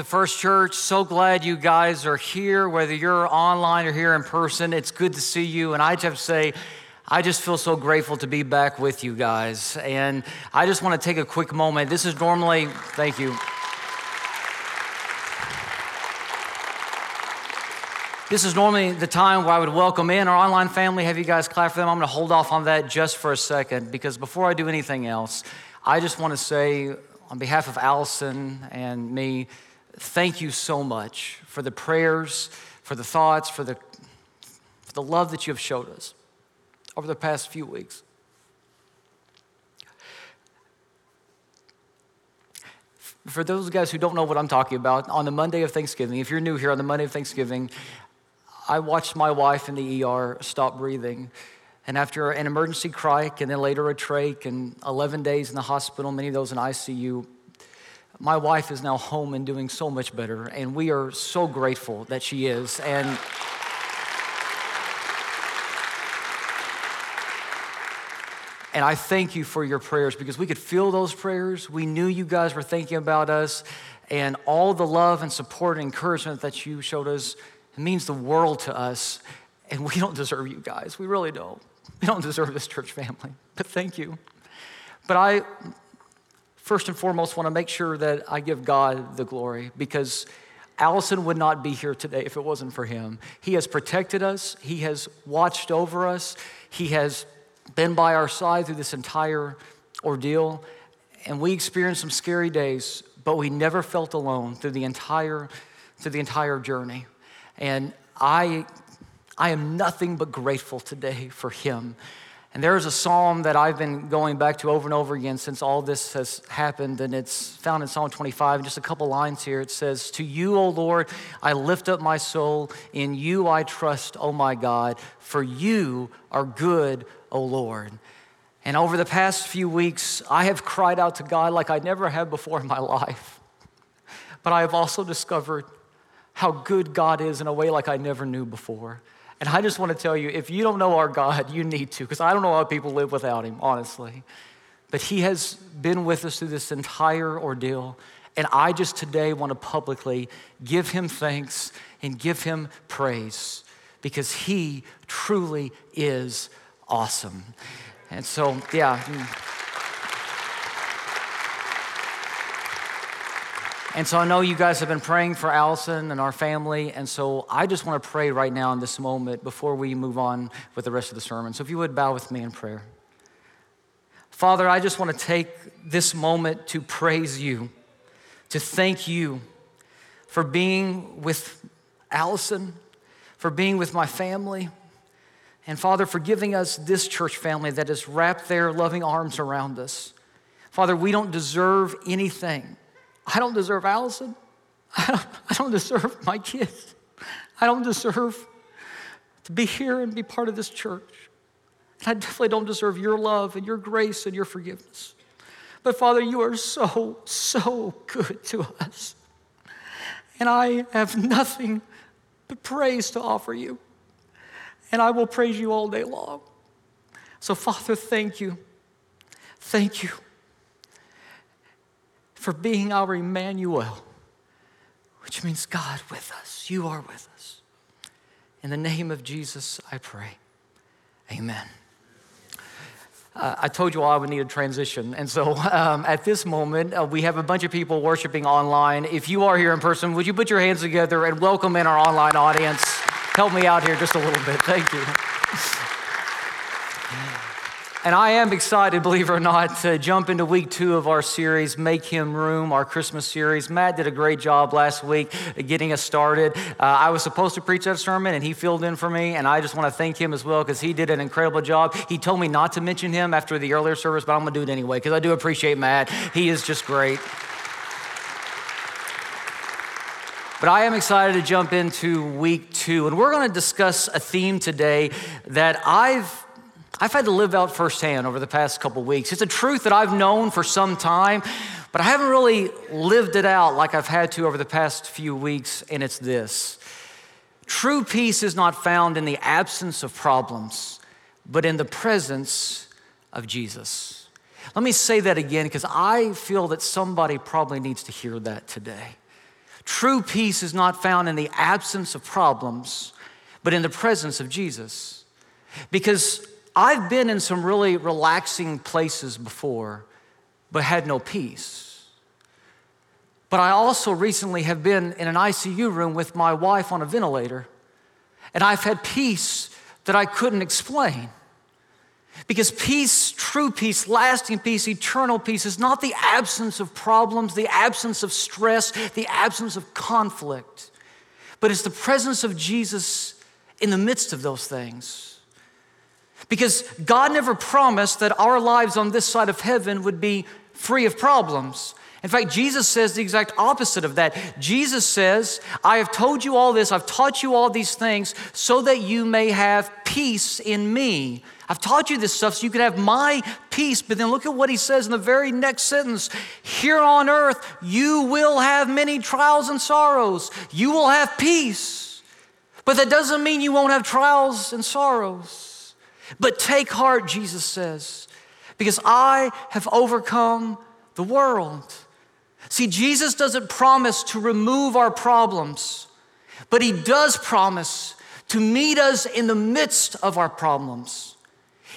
to First Church. So glad you guys are here, whether you're online or here in person. It's good to see you. And I just have to say, I just feel so grateful to be back with you guys. And I just want to take a quick moment. This is normally, thank you. This is normally the time where I would welcome in our online family, have you guys clap for them. I'm going to hold off on that just for a second because before I do anything else, I just want to say on behalf of Allison and me, thank you so much for the prayers, for the thoughts, for the, for the love that you have showed us over the past few weeks. For those guys who don't know what I'm talking about, on the Monday of Thanksgiving, if you're new here on the Monday of Thanksgiving, I watched my wife in the ER stop breathing. And after an emergency cric and then later a trach and 11 days in the hospital, many of those in ICU, my wife is now home and doing so much better. And we are so grateful that she is. And And I thank you for your prayers because we could feel those prayers. We knew you guys were thinking about us, and all the love and support and encouragement that you showed us it means the world to us. And we don't deserve you guys. We really don't. We don't deserve this church family, but thank you. But I, first and foremost, want to make sure that I give God the glory because Allison would not be here today if it wasn't for him. He has protected us, He has watched over us, He has been by our side through this entire ordeal. And we experienced some scary days, but we never felt alone through the entire, through the entire journey. And I I am nothing but grateful today for him. And there is a psalm that I've been going back to over and over again since all this has happened, and it's found in Psalm 25. Just a couple lines here. It says, To you, O Lord, I lift up my soul. In you I trust, O my God, for you are good, O Lord. And over the past few weeks, I have cried out to God like I never have before in my life. But I have also discovered how good God is in a way like I never knew before. And I just want to tell you if you don't know our God, you need to, because I don't know how people live without Him, honestly. But He has been with us through this entire ordeal. And I just today want to publicly give Him thanks and give Him praise because He truly is awesome. And so, yeah. And so I know you guys have been praying for Allison and our family. And so I just want to pray right now in this moment before we move on with the rest of the sermon. So if you would bow with me in prayer. Father, I just want to take this moment to praise you, to thank you for being with Allison, for being with my family. And Father, for giving us this church family that has wrapped their loving arms around us. Father, we don't deserve anything. I don't deserve Allison. I don't, deserve my kids. I don't deserve to be here and be part of this church. And I definitely don't deserve your love and your grace and your forgiveness. But Father, you are so, so good to us. And I have nothing but praise to offer you. And I will praise you all day long. So, Father, thank you. Thank you for being our Emmanuel, which means God with us. You are with us. In the name of Jesus, I pray. Amen. Uh, I told you all I would need a transition. And so um, at this moment, uh, we have a bunch of people worshiping online. If you are here in person, would you put your hands together and welcome in our online audience? Help me out here just a little bit. Thank you. And I am excited, believe it or not, to jump into week two of our series, Make Him Room, our Christmas series. Matt did a great job last week getting us started. Uh, I was supposed to preach that sermon, and he filled in for me, and I just want to thank him as well because he did an incredible job. He told me not to mention him after the earlier service, but I'm going to do it anyway because I do appreciate Matt. He is just great. But I am excited to jump into week two, and we're going to discuss a theme today that I've I've had to live out firsthand over the past couple weeks. It's a truth that I've known for some time, but I haven't really lived it out like I've had to over the past few weeks, and it's this True peace is not found in the absence of problems, but in the presence of Jesus. Let me say that again because I feel that somebody probably needs to hear that today. True peace is not found in the absence of problems, but in the presence of Jesus. Because I've been in some really relaxing places before, but had no peace. But I also recently have been in an ICU room with my wife on a ventilator, and I've had peace that I couldn't explain. Because peace, true peace, lasting peace, eternal peace is not the absence of problems, the absence of stress, the absence of conflict, but it's the presence of Jesus in the midst of those things. Because God never promised that our lives on this side of heaven would be free of problems. In fact, Jesus says the exact opposite of that. Jesus says, I have told you all this, I've taught you all these things so that you may have peace in me. I've taught you this stuff so you can have my peace. But then look at what he says in the very next sentence Here on earth, you will have many trials and sorrows. You will have peace. But that doesn't mean you won't have trials and sorrows. But take heart, Jesus says, because I have overcome the world. See, Jesus doesn't promise to remove our problems, but he does promise to meet us in the midst of our problems.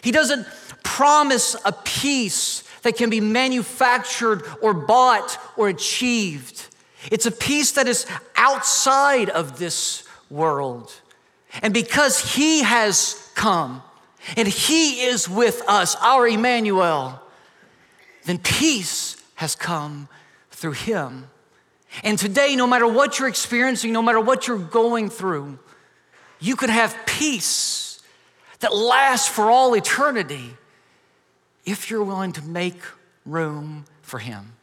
He doesn't promise a peace that can be manufactured or bought or achieved. It's a peace that is outside of this world. And because He has come and He is with us, our Emmanuel, then peace has come through Him. And today, no matter what you're experiencing, no matter what you're going through, you can have peace that lasts for all eternity if you're willing to make room for Him.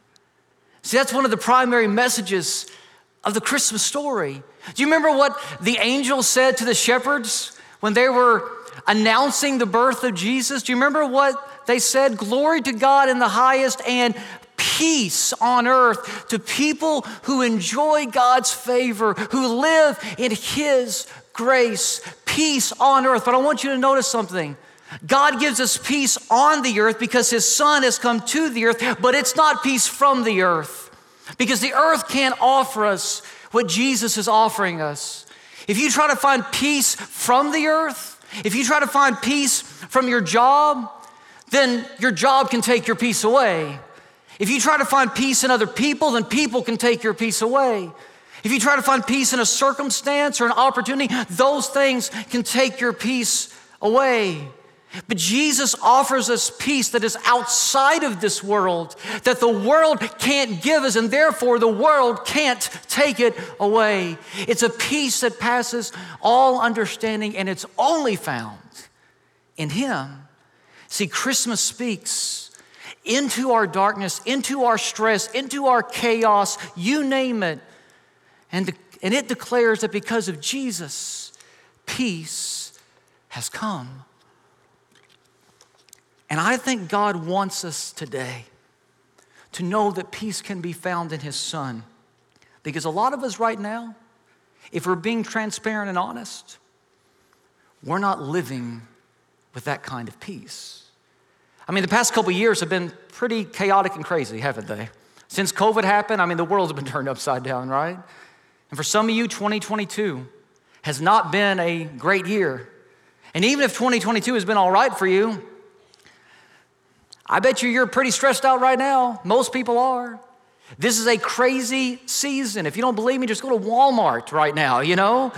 See, that's one of the primary messages of the Christmas story. Do you remember what the angel said to the shepherds when they were announcing the birth of Jesus? Do you remember what they said? Glory to God in the highest and peace on earth to people who enjoy God's favor, who live in His grace, peace on earth. But I want you to notice something. God gives us peace on the earth because His Son has come to the earth, but it's not peace from the earth because the earth can't offer us what Jesus is offering us. If you try to find peace from the earth, if you try to find peace from your job, then your job can take your peace away. If you try to find peace in other people, then people can take your peace away. If you try to find peace in a circumstance or an opportunity, those things can take your peace away. But Jesus offers us peace that is outside of this world, that the world can't give us, and therefore the world can't take it away. It's a peace that passes all understanding, and it's only found in Him. See, Christmas speaks into our darkness, into our stress, into our chaos, you name it. And, and it declares that because of Jesus, peace has come. And I think God wants us today to know that peace can be found in His Son. Because a lot of us right now, if we're being transparent and honest, we're not living with that kind of peace. I mean, the past couple years have been pretty chaotic and crazy, haven't they? Since COVID happened, I mean, the world's been turned upside down, right? And for some of you, 2022 has not been a great year. And even if 2022 has been all right for you, I bet you you're pretty stressed out right now. Most people are. This is a crazy season. If you don't believe me, just go to Walmart right now, you know?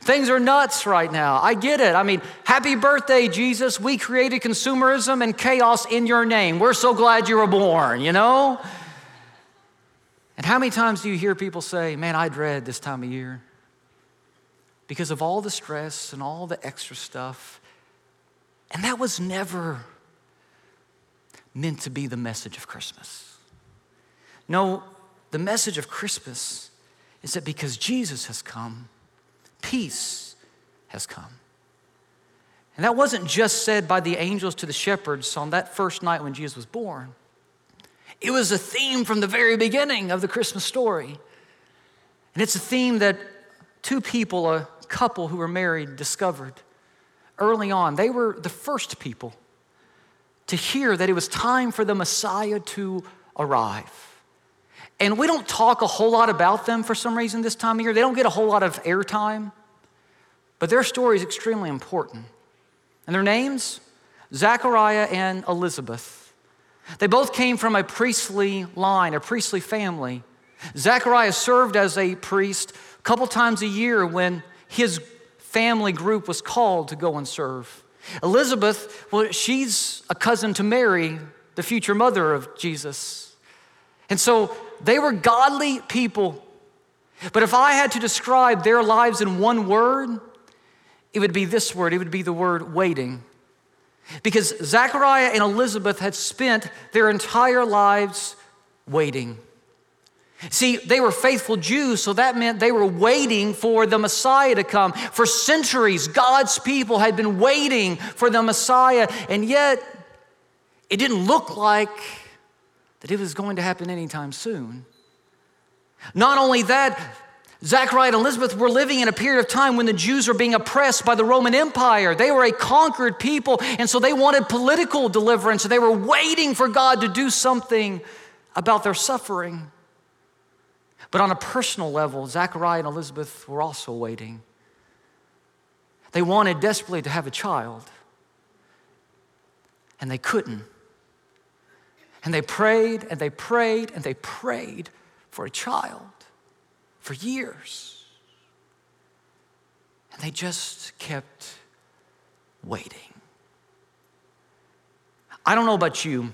Things are nuts right now. I get it. I mean, happy birthday, Jesus. We created consumerism and chaos in your name. We're so glad you were born, you know? And how many times do you hear people say, Man, I dread this time of year? Because of all the stress and all the extra stuff. And that was never meant to be the message of Christmas. No, the message of Christmas is that because Jesus has come, peace has come. And that wasn't just said by the angels to the shepherds on that first night when Jesus was born. It was a theme from the very beginning of the Christmas story. And it's a theme that two people, a couple who were married, discovered early on. They were the first people to hear that it was time for the Messiah to arrive. And we don't talk a whole lot about them for some reason this time of year. They don't get a whole lot of airtime, but their story is extremely important. And their names? Zachariah and Elizabeth. They both came from a priestly line, a priestly family. Zachariah served as a priest a couple times a year when his family group was called to go and serve. Elizabeth, well, she's a cousin to Mary, the future mother of Jesus. And so they were godly people. But if I had to describe their lives in one word, it would be this word it would be the word waiting. Because Zachariah and Elizabeth had spent their entire lives waiting. See, they were faithful Jews, so that meant they were waiting for the Messiah to come. For centuries, God's people had been waiting for the Messiah, and yet it didn't look like that it was going to happen anytime soon. Not only that, Zachariah and Elizabeth were living in a period of time when the Jews were being oppressed by the Roman Empire. They were a conquered people, and so they wanted political deliverance. They were waiting for God to do something about their suffering. But on a personal level, Zachariah and Elizabeth were also waiting. They wanted desperately to have a child, and they couldn't. And they prayed and they prayed and they prayed for a child for years. And they just kept waiting. I don't know about you,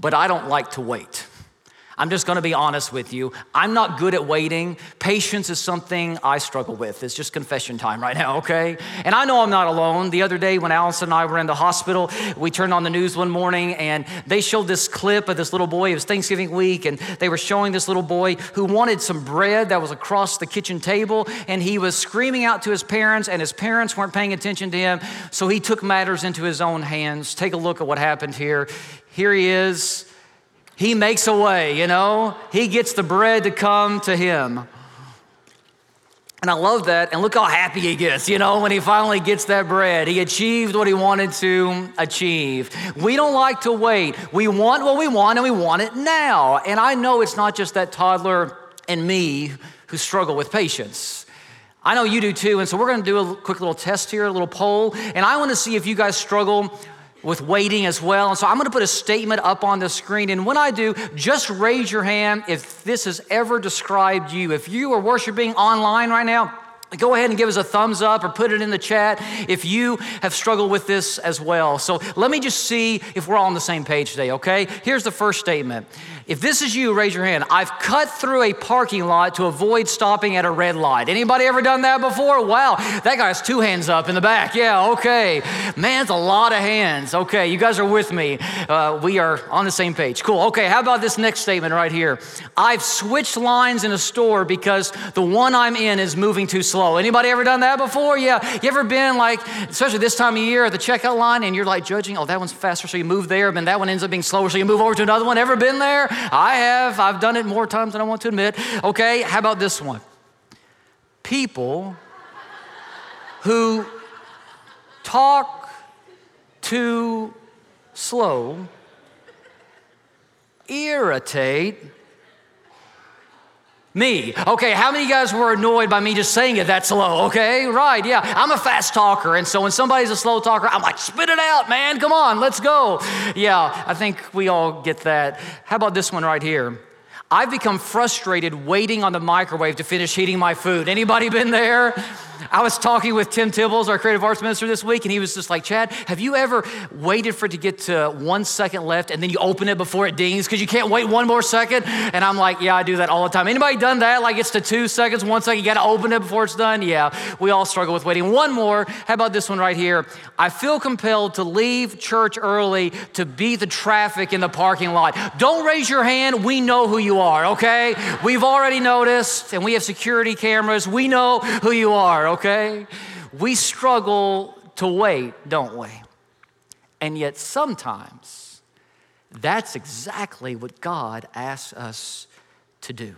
but I don't like to wait. I'm just gonna be honest with you. I'm not good at waiting. Patience is something I struggle with. It's just confession time right now, okay? And I know I'm not alone. The other day when Allison and I were in the hospital, we turned on the news one morning and they showed this clip of this little boy. It was Thanksgiving week and they were showing this little boy who wanted some bread that was across the kitchen table and he was screaming out to his parents and his parents weren't paying attention to him. So he took matters into his own hands. Take a look at what happened here. Here he is he makes a way, you know? He gets the bread to come to him. And I love that. And look how happy he gets, you know, when he finally gets that bread. He achieved what he wanted to achieve. We don't like to wait. We want what we want and we want it now. And I know it's not just that toddler and me who struggle with patience. I know you do too. And so we're going to do a quick little test here, a little poll. And I want to see if you guys struggle with waiting as well. And so I'm going to put a statement up on the screen. And when I do, just raise your hand if this has ever described you. If you are worshiping online right now, Go ahead and give us a thumbs up or put it in the chat if you have struggled with this as well. So let me just see if we're all on the same page today, okay? Here's the first statement if this is you, raise your hand. I've cut through a parking lot to avoid stopping at a red light. Anybody ever done that before? Wow, that guy has two hands up in the back. Yeah, okay. Man, it's a lot of hands. Okay, you guys are with me. Uh, we are on the same page. Cool. Okay, how about this next statement right here? I've switched lines in a store because the one I'm in is moving too slow. Anybody ever done that before? Yeah. You ever been like, especially this time of year at the checkout line, and you're like judging, oh, that one's faster, so you move there, and that one ends up being slower, so you move over to another one. Ever been there? I have. I've done it more times than I want to admit. Okay, how about this one? People who talk too slow irritate me. Okay, how many guys were annoyed by me just saying it that slow? Okay, right, yeah. I'm a fast talker, and so when somebody's a slow talker, I'm like, spit it out, man, come on, let's go. Yeah, I think we all get that. How about this one right here? I've become frustrated waiting on the microwave to finish heating my food. Anybody been there? I was talking with Tim Tibbles, our creative arts minister, this week, and he was just like, Chad, have you ever waited for it to get to one second left and then you open it before it dings because you can't wait one more second? And I'm like, yeah, I do that all the time. Anybody done that? Like it's to two seconds, one second, you got to open it before it's done? Yeah, we all struggle with waiting. One more. How about this one right here? I feel compelled to leave church early to beat the traffic in the parking lot. Don't raise your hand. We know who you are, okay? We've already noticed, and we have security cameras. We know who you are, okay? We struggle to wait, don't we? And yet sometimes that's exactly what God asks us to do.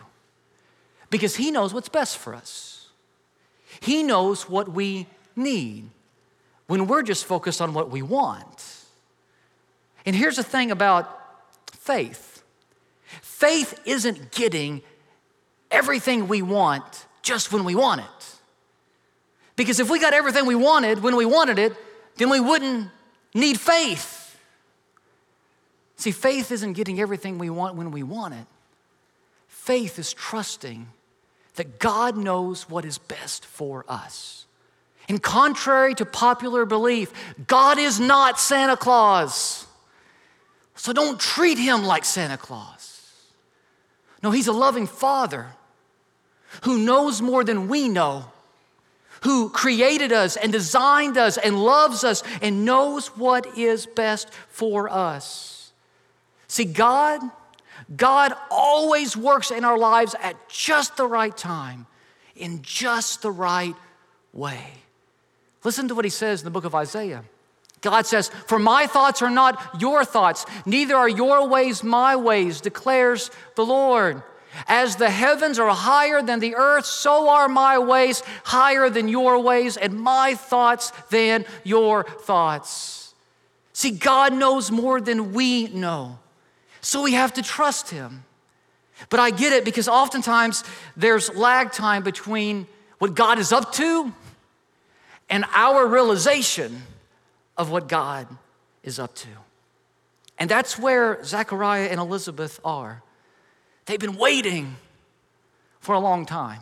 Because He knows what's best for us, He knows what we need when we're just focused on what we want. And here's the thing about faith Faith isn't getting everything we want just when we want it. Because if we got everything we wanted when we wanted it, then we wouldn't need faith. See, faith isn't getting everything we want when we want it. Faith is trusting that God knows what is best for us. And contrary to popular belief, God is not Santa Claus. So don't treat him like Santa Claus. No, he's a loving father who knows more than we know, who created us and designed us and loves us and knows what is best for us. See, God, God always works in our lives at just the right time, in just the right way. Listen to what he says in the book of Isaiah. God says, For my thoughts are not your thoughts, neither are your ways my ways, declares the Lord. As the heavens are higher than the earth, so are my ways higher than your ways, and my thoughts than your thoughts. See, God knows more than we know, so we have to trust Him. But I get it because oftentimes there's lag time between what God is up to and our realization of what God is up to. And that's where Zechariah and Elizabeth are. They've been waiting for a long time.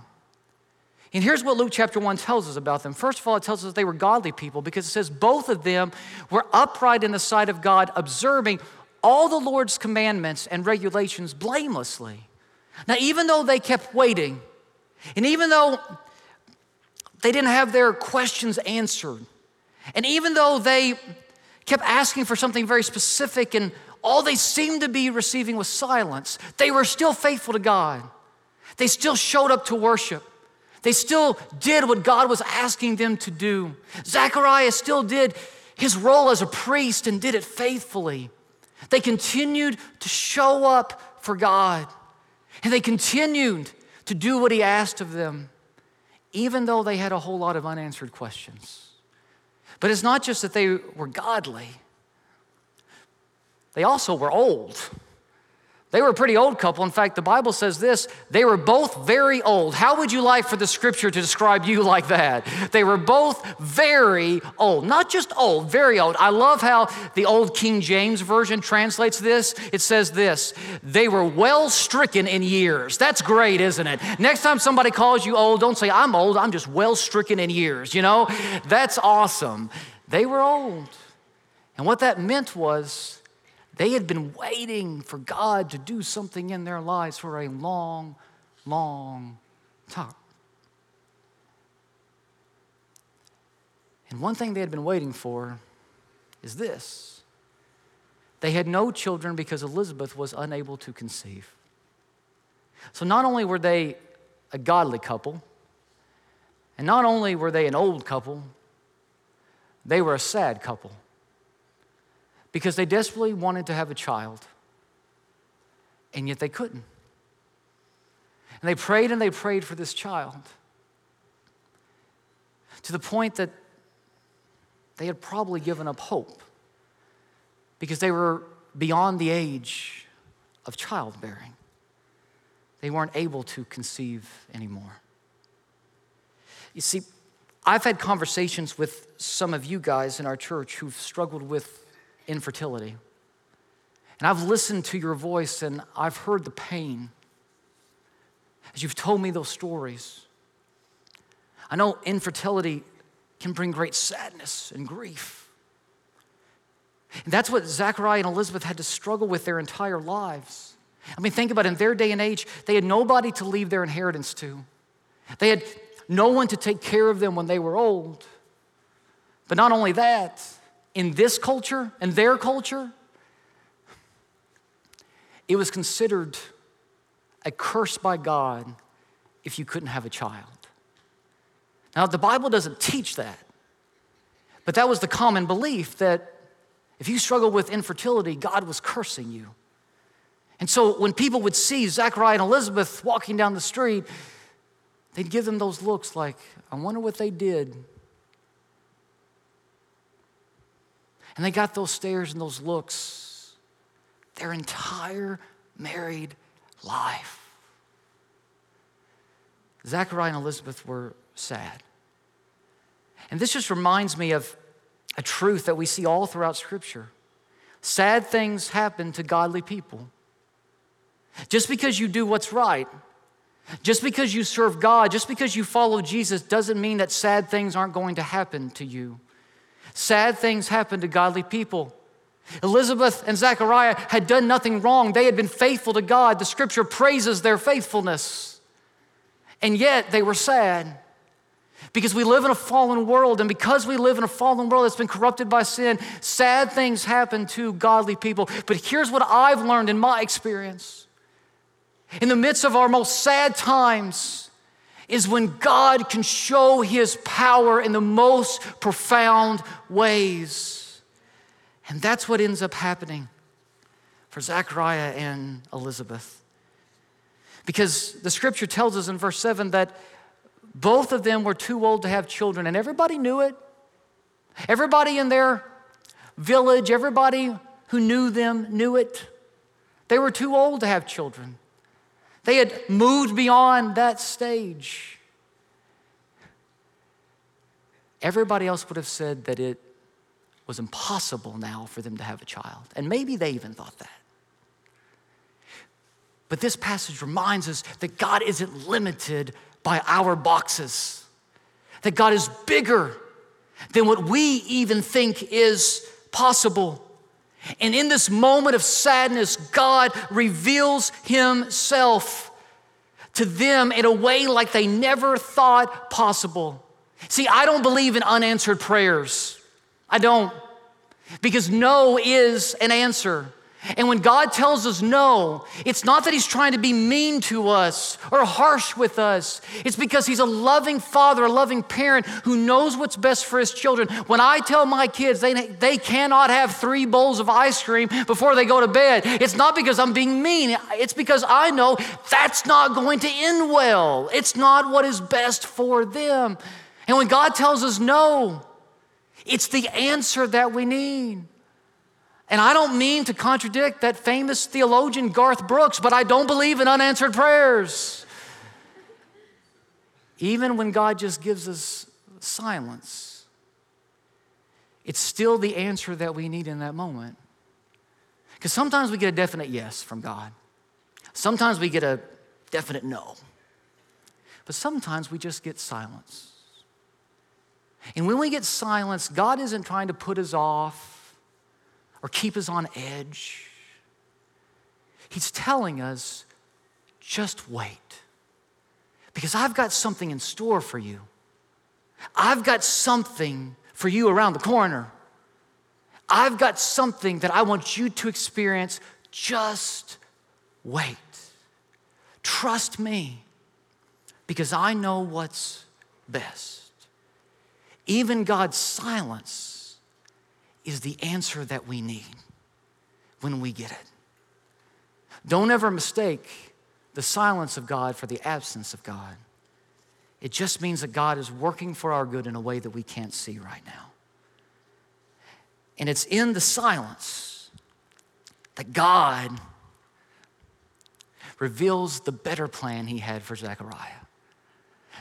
And here's what Luke chapter 1 tells us about them. First of all, it tells us they were godly people because it says both of them were upright in the sight of God, observing all the Lord's commandments and regulations blamelessly. Now, even though they kept waiting, and even though they didn't have their questions answered. And even though they kept asking for something very specific and all they seemed to be receiving was silence, they were still faithful to God. They still showed up to worship. They still did what God was asking them to do. Zechariah still did his role as a priest and did it faithfully. They continued to show up for God, and they continued to do what he asked of them even though they had a whole lot of unanswered questions. But it's not just that they were godly, they also were old. They were a pretty old couple. In fact, the Bible says this they were both very old. How would you like for the scripture to describe you like that? They were both very old. Not just old, very old. I love how the old King James Version translates this. It says this they were well stricken in years. That's great, isn't it? Next time somebody calls you old, don't say, I'm old, I'm just well stricken in years. You know, that's awesome. They were old. And what that meant was, they had been waiting for God to do something in their lives for a long, long time. And one thing they had been waiting for is this they had no children because Elizabeth was unable to conceive. So not only were they a godly couple, and not only were they an old couple, they were a sad couple because they desperately wanted to have a child, and yet they couldn't. And they prayed and they prayed for this child to the point that they had probably given up hope because they were beyond the age of childbearing. They weren't able to conceive anymore. You see, I've had conversations with some of you guys in our church who've struggled with infertility. And I've listened to your voice and I've heard the pain as you've told me those stories. I know infertility can bring great sadness and grief. And that's what Zachariah and Elizabeth had to struggle with their entire lives. I mean, think about it. In their day and age, they had nobody to leave their inheritance to. They had no one to take care of them when they were old. But not only that, in this culture and their culture, it was considered a curse by God if you couldn't have a child. Now, the Bible doesn't teach that, but that was the common belief that if you struggle with infertility, God was cursing you. And so when people would see Zachariah and Elizabeth walking down the street, they'd give them those looks like, I wonder what they did And they got those stares and those looks their entire married life. Zachariah and Elizabeth were sad. And this just reminds me of a truth that we see all throughout Scripture. Sad things happen to godly people. Just because you do what's right, just because you serve God, just because you follow Jesus, doesn't mean that sad things aren't going to happen to you. Sad things happen to godly people. Elizabeth and Zechariah had done nothing wrong. They had been faithful to God. The scripture praises their faithfulness. And yet they were sad. Because we live in a fallen world, and because we live in a fallen world that's been corrupted by sin, sad things happen to godly people. But here's what I've learned in my experience in the midst of our most sad times, is when God can show his power in the most profound ways. And that's what ends up happening for Zechariah and Elizabeth. Because the scripture tells us in verse 7 that both of them were too old to have children, and everybody knew it. Everybody in their village, everybody who knew them knew it. They were too old to have children. They had moved beyond that stage. Everybody else would have said that it was impossible now for them to have a child. And maybe they even thought that. But this passage reminds us that God isn't limited by our boxes, that God is bigger than what we even think is possible. And in this moment of sadness, God reveals Himself to them in a way like they never thought possible. See, I don't believe in unanswered prayers. I don't. Because no is an answer. And when God tells us no, it's not that He's trying to be mean to us or harsh with us. It's because He's a loving father, a loving parent who knows what's best for His children. When I tell my kids they, they cannot have three bowls of ice cream before they go to bed, it's not because I'm being mean. It's because I know that's not going to end well. It's not what is best for them. And when God tells us no, it's the answer that we need. And I don't mean to contradict that famous theologian Garth Brooks, but I don't believe in unanswered prayers. Even when God just gives us silence, it's still the answer that we need in that moment. Because sometimes we get a definite yes from God, sometimes we get a definite no, but sometimes we just get silence. And when we get silence, God isn't trying to put us off or keep us on edge. He's telling us just wait. Because I've got something in store for you. I've got something for you around the corner. I've got something that I want you to experience. Just wait. Trust me because I know what's best. Even God's silence is the answer that we need when we get it. Don't ever mistake the silence of God for the absence of God. It just means that God is working for our good in a way that we can't see right now. And it's in the silence that God reveals the better plan he had for Zechariah.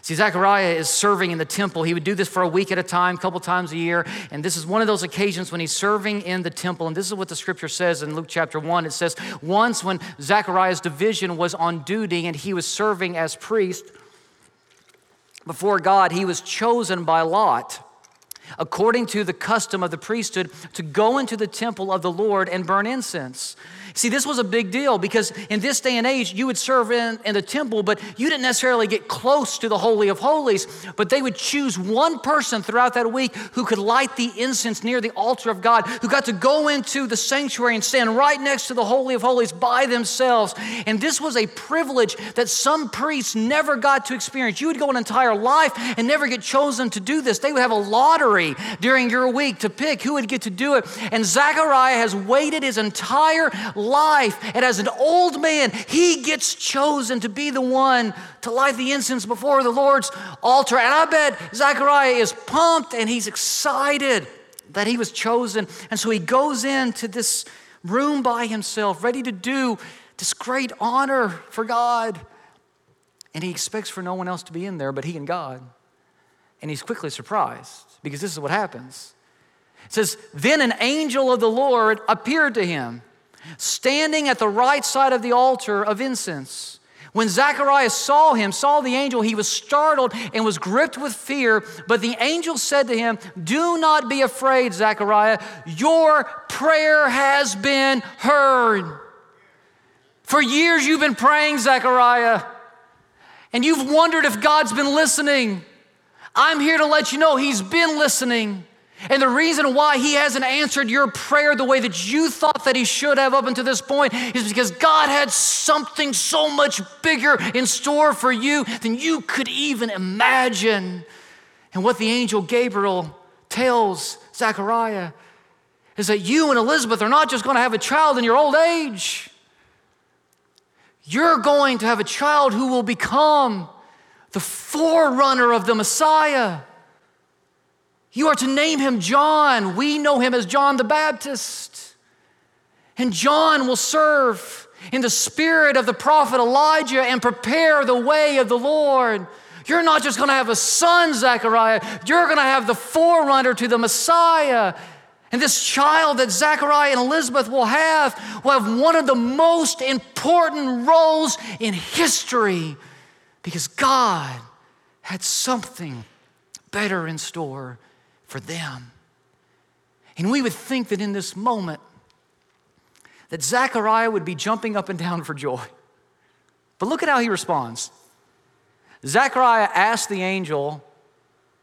See, Zechariah is serving in the temple. He would do this for a week at a time, a couple times a year. And this is one of those occasions when he's serving in the temple. And this is what the scripture says in Luke chapter 1. It says, Once when Zechariah's division was on duty and he was serving as priest before God, he was chosen by Lot according to the custom of the priesthood, to go into the temple of the Lord and burn incense. See, this was a big deal because in this day and age, you would serve in, in the temple, but you didn't necessarily get close to the Holy of Holies. But they would choose one person throughout that week who could light the incense near the altar of God, who got to go into the sanctuary and stand right next to the Holy of Holies by themselves. And this was a privilege that some priests never got to experience. You would go an entire life and never get chosen to do this. They would have a lottery during your week to pick who would get to do it. And Zechariah has waited his entire life. And as an old man, he gets chosen to be the one to light the incense before the Lord's altar. And I bet Zechariah is pumped and he's excited that he was chosen. And so he goes into this room by himself, ready to do this great honor for God. And he expects for no one else to be in there but he and God. And he's quickly surprised because this is what happens. It says, Then an angel of the Lord appeared to him, standing at the right side of the altar of incense. When Zacharias saw him, saw the angel, he was startled and was gripped with fear. But the angel said to him, Do not be afraid, Zachariah. Your prayer has been heard. For years you've been praying, Zechariah, and you've wondered if God's been listening. I'm here to let you know He's been listening. And the reason why He hasn't answered your prayer the way that you thought that He should have up until this point is because God had something so much bigger in store for you than you could even imagine. And what the angel Gabriel tells Zechariah is that you and Elizabeth are not just going to have a child in your old age. You're going to have a child who will become the forerunner of the Messiah. You are to name him John. We know him as John the Baptist. And John will serve in the spirit of the prophet Elijah and prepare the way of the Lord. You're not just going to have a son, Zechariah, you're going to have the forerunner to the Messiah. And this child that Zachariah and Elizabeth will have will have one of the most important roles in history because God had something better in store for them. And we would think that in this moment that Zachariah would be jumping up and down for joy. But look at how he responds. Zachariah asked the angel,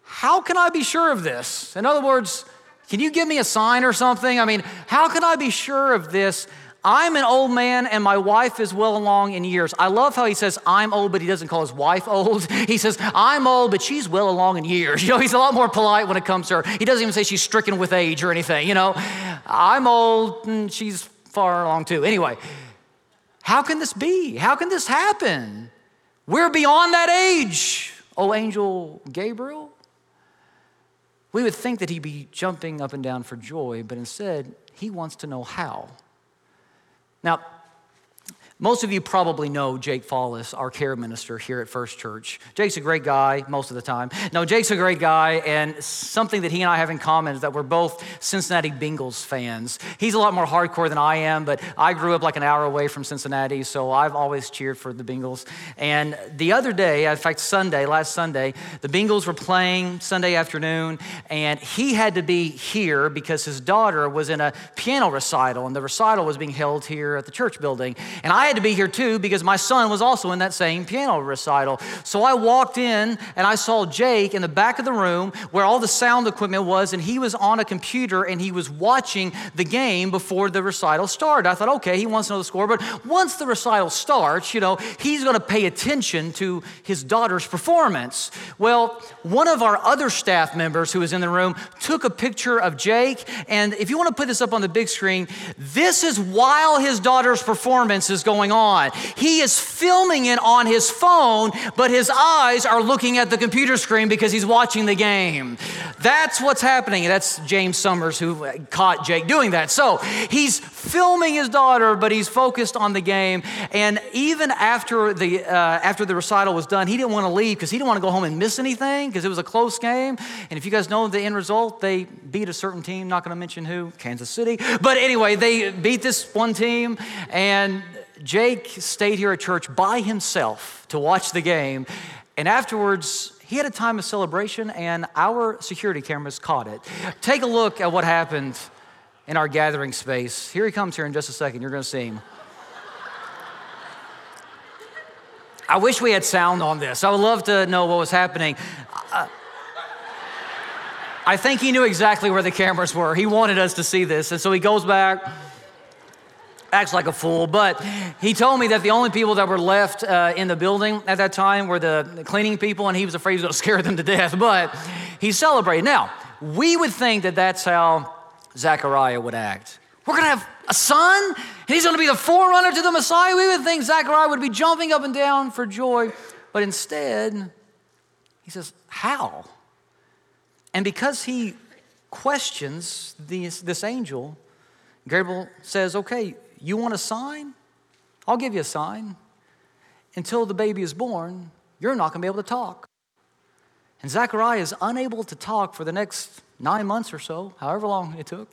How can I be sure of this? In other words, can you give me a sign or something? I mean, how can I be sure of this? I'm an old man and my wife is well along in years. I love how he says, I'm old, but he doesn't call his wife old. He says, I'm old, but she's well along in years. You know, he's a lot more polite when it comes to her. He doesn't even say she's stricken with age or anything, you know. I'm old and she's far along too. Anyway, how can this be? How can this happen? We're beyond that age. Oh, angel Gabriel. We would think that he'd be jumping up and down for joy, but instead, he wants to know how. Now, most of you probably know Jake Fallis, our care minister here at First Church. Jake's a great guy most of the time. No, Jake's a great guy, and something that he and I have in common is that we're both Cincinnati Bengals fans. He's a lot more hardcore than I am, but I grew up like an hour away from Cincinnati, so I've always cheered for the Bengals. And the other day, in fact, Sunday, last Sunday, the Bengals were playing Sunday afternoon, and he had to be here because his daughter was in a piano recital, and the recital was being held here at the church building. And I to be here too because my son was also in that same piano recital. So I walked in and I saw Jake in the back of the room where all the sound equipment was, and he was on a computer and he was watching the game before the recital started. I thought, okay, he wants to know the score, but once the recital starts, you know, he's going to pay attention to his daughter's performance. Well, one of our other staff members who was in the room took a picture of Jake, and if you want to put this up on the big screen, this is while his daughter's performance is going going on. He is filming it on his phone, but his eyes are looking at the computer screen because he's watching the game. That's what's happening. That's James Summers who caught Jake doing that. So he's filming his daughter, but he's focused on the game. And even after the, uh, after the recital was done, he didn't want to leave because he didn't want to go home and miss anything because it was a close game. And if you guys know the end result, they beat a certain team, not going to mention who, Kansas City. But anyway, they beat this one team and Jake stayed here at church by himself to watch the game. And afterwards, he had a time of celebration, and our security cameras caught it. Take a look at what happened in our gathering space. Here he comes here in just a second. You're going to see him. I wish we had sound on this. I would love to know what was happening. Uh, I think he knew exactly where the cameras were. He wanted us to see this. And so he goes back acts like a fool, but he told me that the only people that were left uh, in the building at that time were the cleaning people, and he was afraid he was going to scare them to death. But he celebrated. Now, we would think that that's how Zechariah would act. We're going to have a son, and he's going to be the forerunner to the Messiah. We would think Zechariah would be jumping up and down for joy, but instead, he says, How? And because he questions this, this angel, Gabriel says, Okay, you want a sign? I'll give you a sign. Until the baby is born, you're not going to be able to talk. And Zechariah is unable to talk for the next nine months or so, however long it took.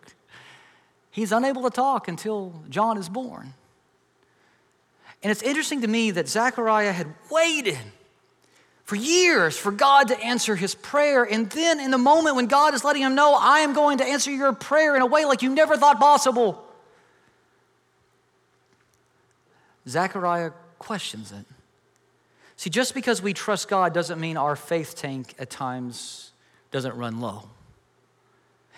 He's unable to talk until John is born. And it's interesting to me that Zechariah had waited for years for God to answer his prayer. And then, in the moment when God is letting him know, I am going to answer your prayer in a way like you never thought possible, Zechariah questions it. See, just because we trust God doesn't mean our faith tank at times doesn't run low.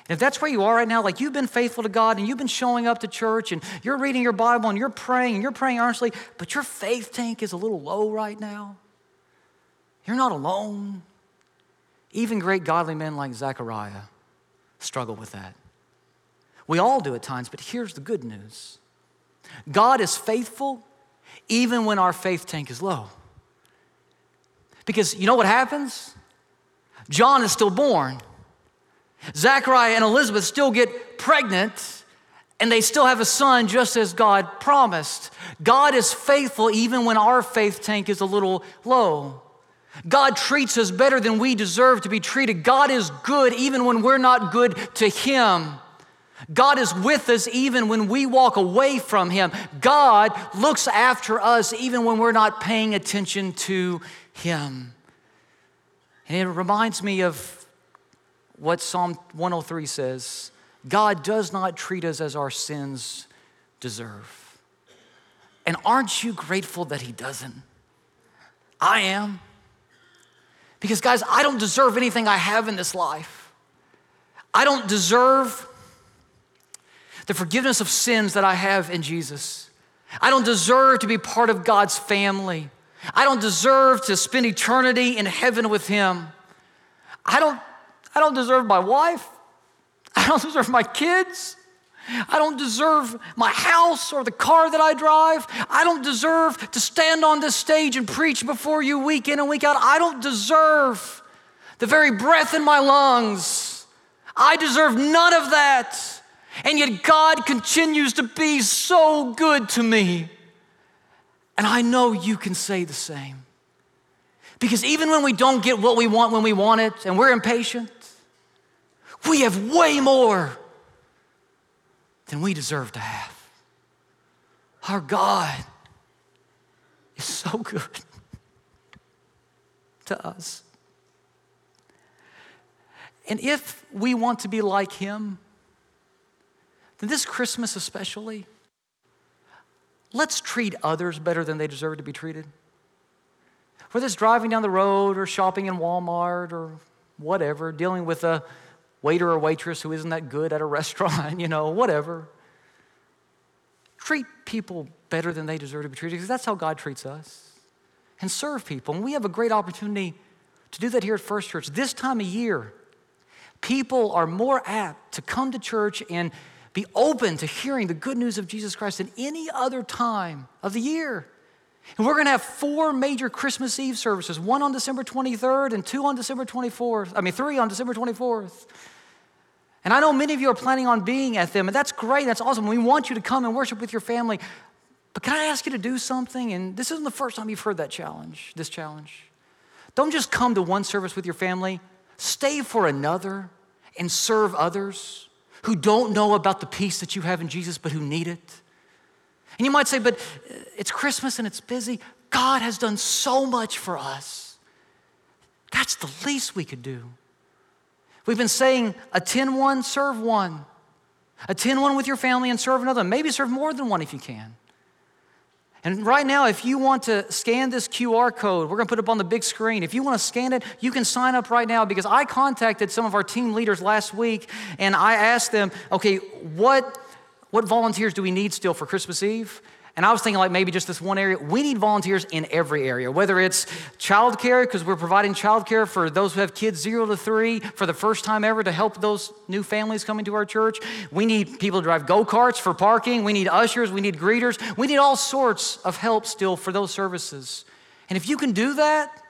And if that's where you are right now, like you've been faithful to God and you've been showing up to church and you're reading your Bible and you're praying and you're praying earnestly, but your faith tank is a little low right now, you're not alone. Even great godly men like Zechariah struggle with that. We all do at times, but here's the good news God is faithful even when our faith tank is low. Because you know what happens? John is still born. Zechariah and Elizabeth still get pregnant and they still have a son just as God promised. God is faithful even when our faith tank is a little low. God treats us better than we deserve to be treated. God is good even when we're not good to Him. God is with us even when we walk away from Him. God looks after us even when we're not paying attention to Him. And it reminds me of what Psalm 103 says God does not treat us as our sins deserve. And aren't you grateful that He doesn't? I am. Because, guys, I don't deserve anything I have in this life. I don't deserve the forgiveness of sins that I have in Jesus. I don't deserve to be part of God's family. I don't deserve to spend eternity in heaven with Him. I don't, I don't deserve my wife. I don't deserve my kids. I don't deserve my house or the car that I drive. I don't deserve to stand on this stage and preach before you week in and week out. I don't deserve the very breath in my lungs. I deserve none of that. And yet God continues to be so good to me. And I know you can say the same. Because even when we don't get what we want when we want it and we're impatient, we have way more than we deserve to have. Our God is so good to us. And if we want to be like Him, then this Christmas especially, let's treat others better than they deserve to be treated. Whether it's driving down the road or shopping in Walmart or whatever, dealing with a waiter or waitress who isn't that good at a restaurant, you know, whatever. Treat people better than they deserve to be treated because that's how God treats us. And serve people. And we have a great opportunity to do that here at First Church. This time of year, people are more apt to come to church and be open to hearing the good news of Jesus Christ than any other time of the year. And we're going to have four major Christmas Eve services one on December 23rd and two on December 24th. I mean, three on December 24th. And I know many of you are planning on being at them, and that's great, that's awesome. We want you to come and worship with your family. But can I ask you to do something? And this isn't the first time you've heard that challenge, this challenge. Don't just come to one service with your family, stay for another and serve others who don't know about the peace that you have in Jesus, but who need it. And you might say, but uh, it's Christmas and it's busy. God has done so much for us. That's the least we could do. We've been saying attend one, serve one. Attend one with your family and serve another. Maybe serve more than one if you can. And right now, if you want to scan this QR code, we're going to put it up on the big screen. If you want to scan it, you can sign up right now because I contacted some of our team leaders last week and I asked them, okay, what, what volunteers do we need still for Christmas Eve? And I was thinking, like, maybe just this one area. We need volunteers in every area, whether it's childcare, because we're providing childcare for those who have kids zero to three for the first time ever to help those new families coming to our church. We need people to drive go karts for parking. We need ushers. We need greeters. We need all sorts of help still for those services. And if you can do that,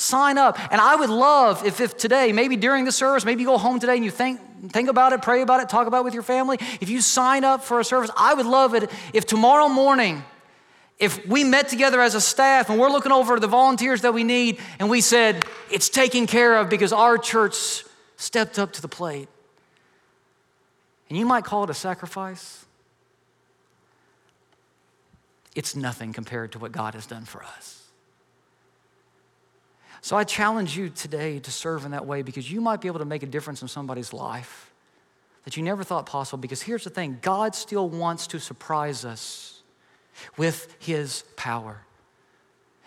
sign up. And I would love if, if today, maybe during the service, maybe you go home today and you think, think about it, pray about it, talk about it with your family. If you sign up for a service, I would love it if tomorrow morning, if we met together as a staff and we're looking over the volunteers that we need and we said, it's taken care of because our church stepped up to the plate. And you might call it a sacrifice. It's nothing compared to what God has done for us. So I challenge you today to serve in that way because you might be able to make a difference in somebody's life that you never thought possible. Because here's the thing God still wants to surprise us with his power.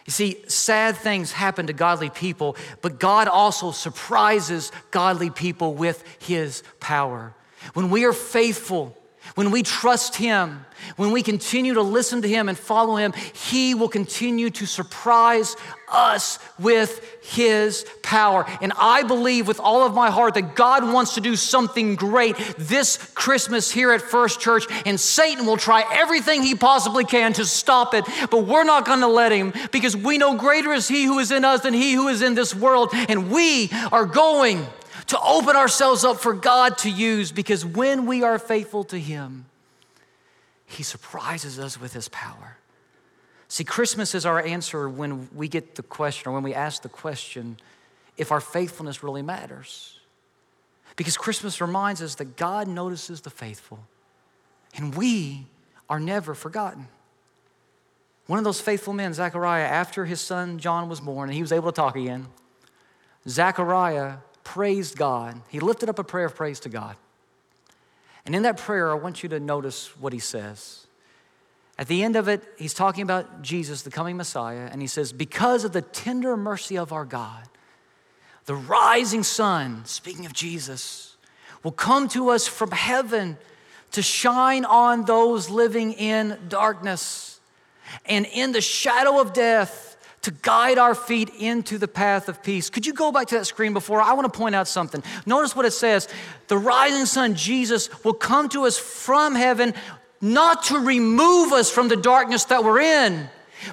You see, sad things happen to godly people, but God also surprises godly people with his power. When we are faithful, when we trust Him, when we continue to listen to Him and follow Him, He will continue to surprise us with His power. And I believe with all of my heart that God wants to do something great this Christmas here at First Church, and Satan will try everything he possibly can to stop it, but we're not going to let him because we know greater is He who is in us than He who is in this world, and we are going to open ourselves up for God to use because when we are faithful to Him, He surprises us with His power. See, Christmas is our answer when we get the question or when we ask the question if our faithfulness really matters. Because Christmas reminds us that God notices the faithful and we are never forgotten. One of those faithful men, Zechariah, after his son John was born and he was able to talk again, Zechariah praised God. He lifted up a prayer of praise to God. And in that prayer, I want you to notice what he says. At the end of it, he's talking about Jesus, the coming Messiah, and he says, Because of the tender mercy of our God, the rising sun, speaking of Jesus, will come to us from heaven to shine on those living in darkness and in the shadow of death to guide our feet into the path of peace. Could you go back to that screen before? I want to point out something. Notice what it says The rising sun, Jesus, will come to us from heaven, not to remove us from the darkness that we're in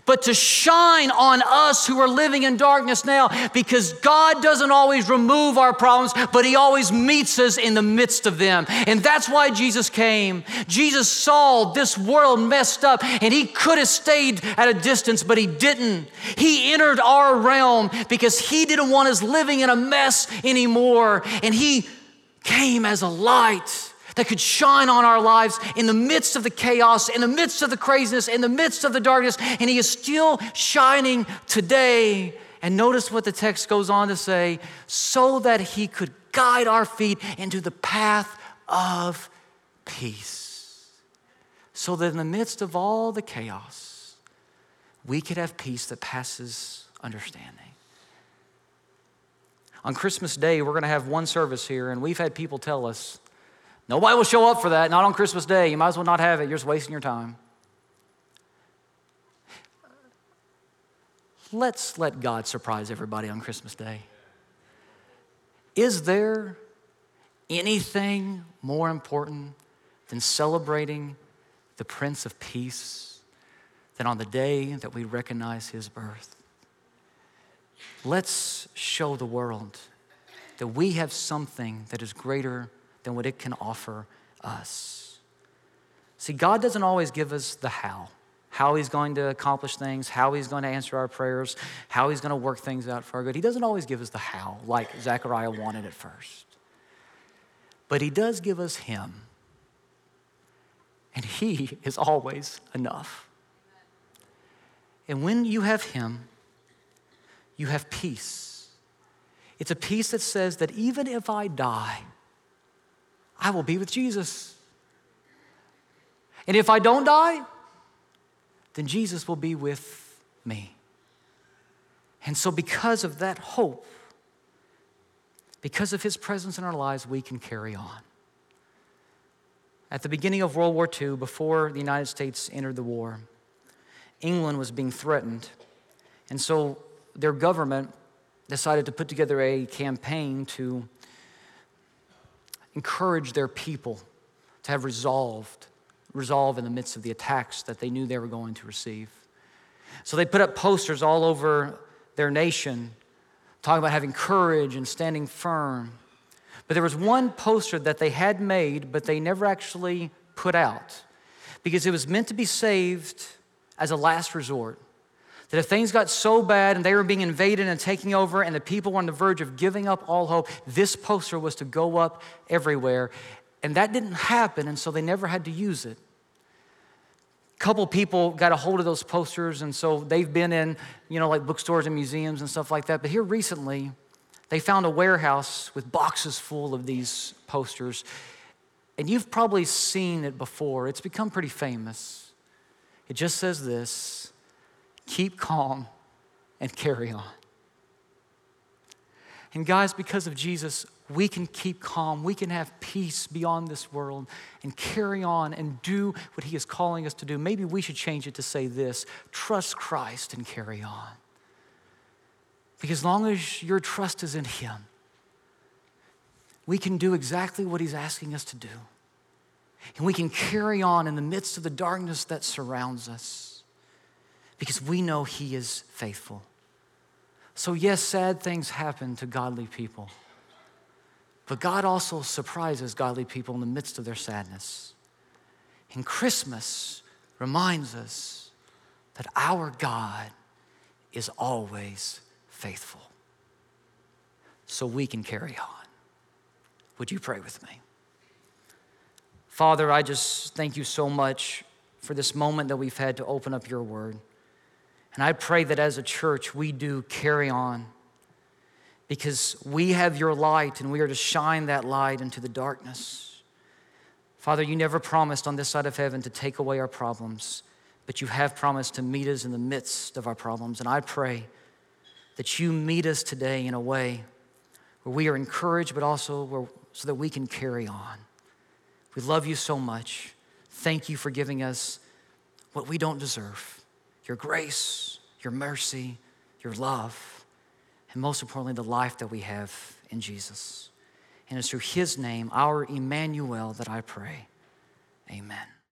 but to shine on us who are living in darkness now because God doesn't always remove our problems, but He always meets us in the midst of them. And that's why Jesus came. Jesus saw this world messed up and He could have stayed at a distance, but He didn't. He entered our realm because He didn't want us living in a mess anymore. And He came as a light that could shine on our lives in the midst of the chaos, in the midst of the craziness, in the midst of the darkness, and He is still shining today. And notice what the text goes on to say so that He could guide our feet into the path of peace. So that in the midst of all the chaos, we could have peace that passes understanding. On Christmas Day, we're going to have one service here, and we've had people tell us Nobody will show up for that, not on Christmas Day. You might as well not have it. You're just wasting your time. Let's let God surprise everybody on Christmas Day. Is there anything more important than celebrating the Prince of Peace than on the day that we recognize his birth? Let's show the world that we have something that is greater than what it can offer us. See, God doesn't always give us the how how he's going to accomplish things, how he's going to answer our prayers, how he's going to work things out for our good. He doesn't always give us the how, like Zechariah wanted at first. But he does give us him. And he is always enough. And when you have him, you have peace. It's a peace that says that even if I die, I will be with Jesus. And if I don't die, then Jesus will be with me. And so, because of that hope, because of his presence in our lives, we can carry on. At the beginning of World War II, before the United States entered the war, England was being threatened. And so their government decided to put together a campaign to encourage their people to have resolved, resolve in the midst of the attacks that they knew they were going to receive. So they put up posters all over their nation talking about having courage and standing firm. But there was one poster that they had made, but they never actually put out because it was meant to be saved as a last resort. That if things got so bad and they were being invaded and taking over and the people were on the verge of giving up all hope, this poster was to go up everywhere. And that didn't happen, and so they never had to use it. A couple people got a hold of those posters, and so they've been in, you know, like bookstores and museums and stuff like that. But here recently, they found a warehouse with boxes full of these posters. And you've probably seen it before. It's become pretty famous. It just says this keep calm and carry on. And guys, because of Jesus, we can keep calm. We can have peace beyond this world and carry on and do what He is calling us to do. Maybe we should change it to say this trust Christ and carry on. Because as long as your trust is in Him, we can do exactly what He's asking us to do. And we can carry on in the midst of the darkness that surrounds us because we know He is faithful. So, yes, sad things happen to godly people, but God also surprises godly people in the midst of their sadness. And Christmas reminds us that our God is always faithful. So we can carry on. Would you pray with me? Father, I just thank you so much for this moment that we've had to open up your word. And I pray that as a church, we do carry on because we have your light and we are to shine that light into the darkness. Father, you never promised on this side of heaven to take away our problems, but you have promised to meet us in the midst of our problems. And I pray that you meet us today in a way where we are encouraged, but also where, so that we can carry on. We love you so much. Thank you for giving us what we don't deserve your grace, your mercy, your love, and most importantly, the life that we have in Jesus. And it's through his name, our Emmanuel, that I pray. Amen.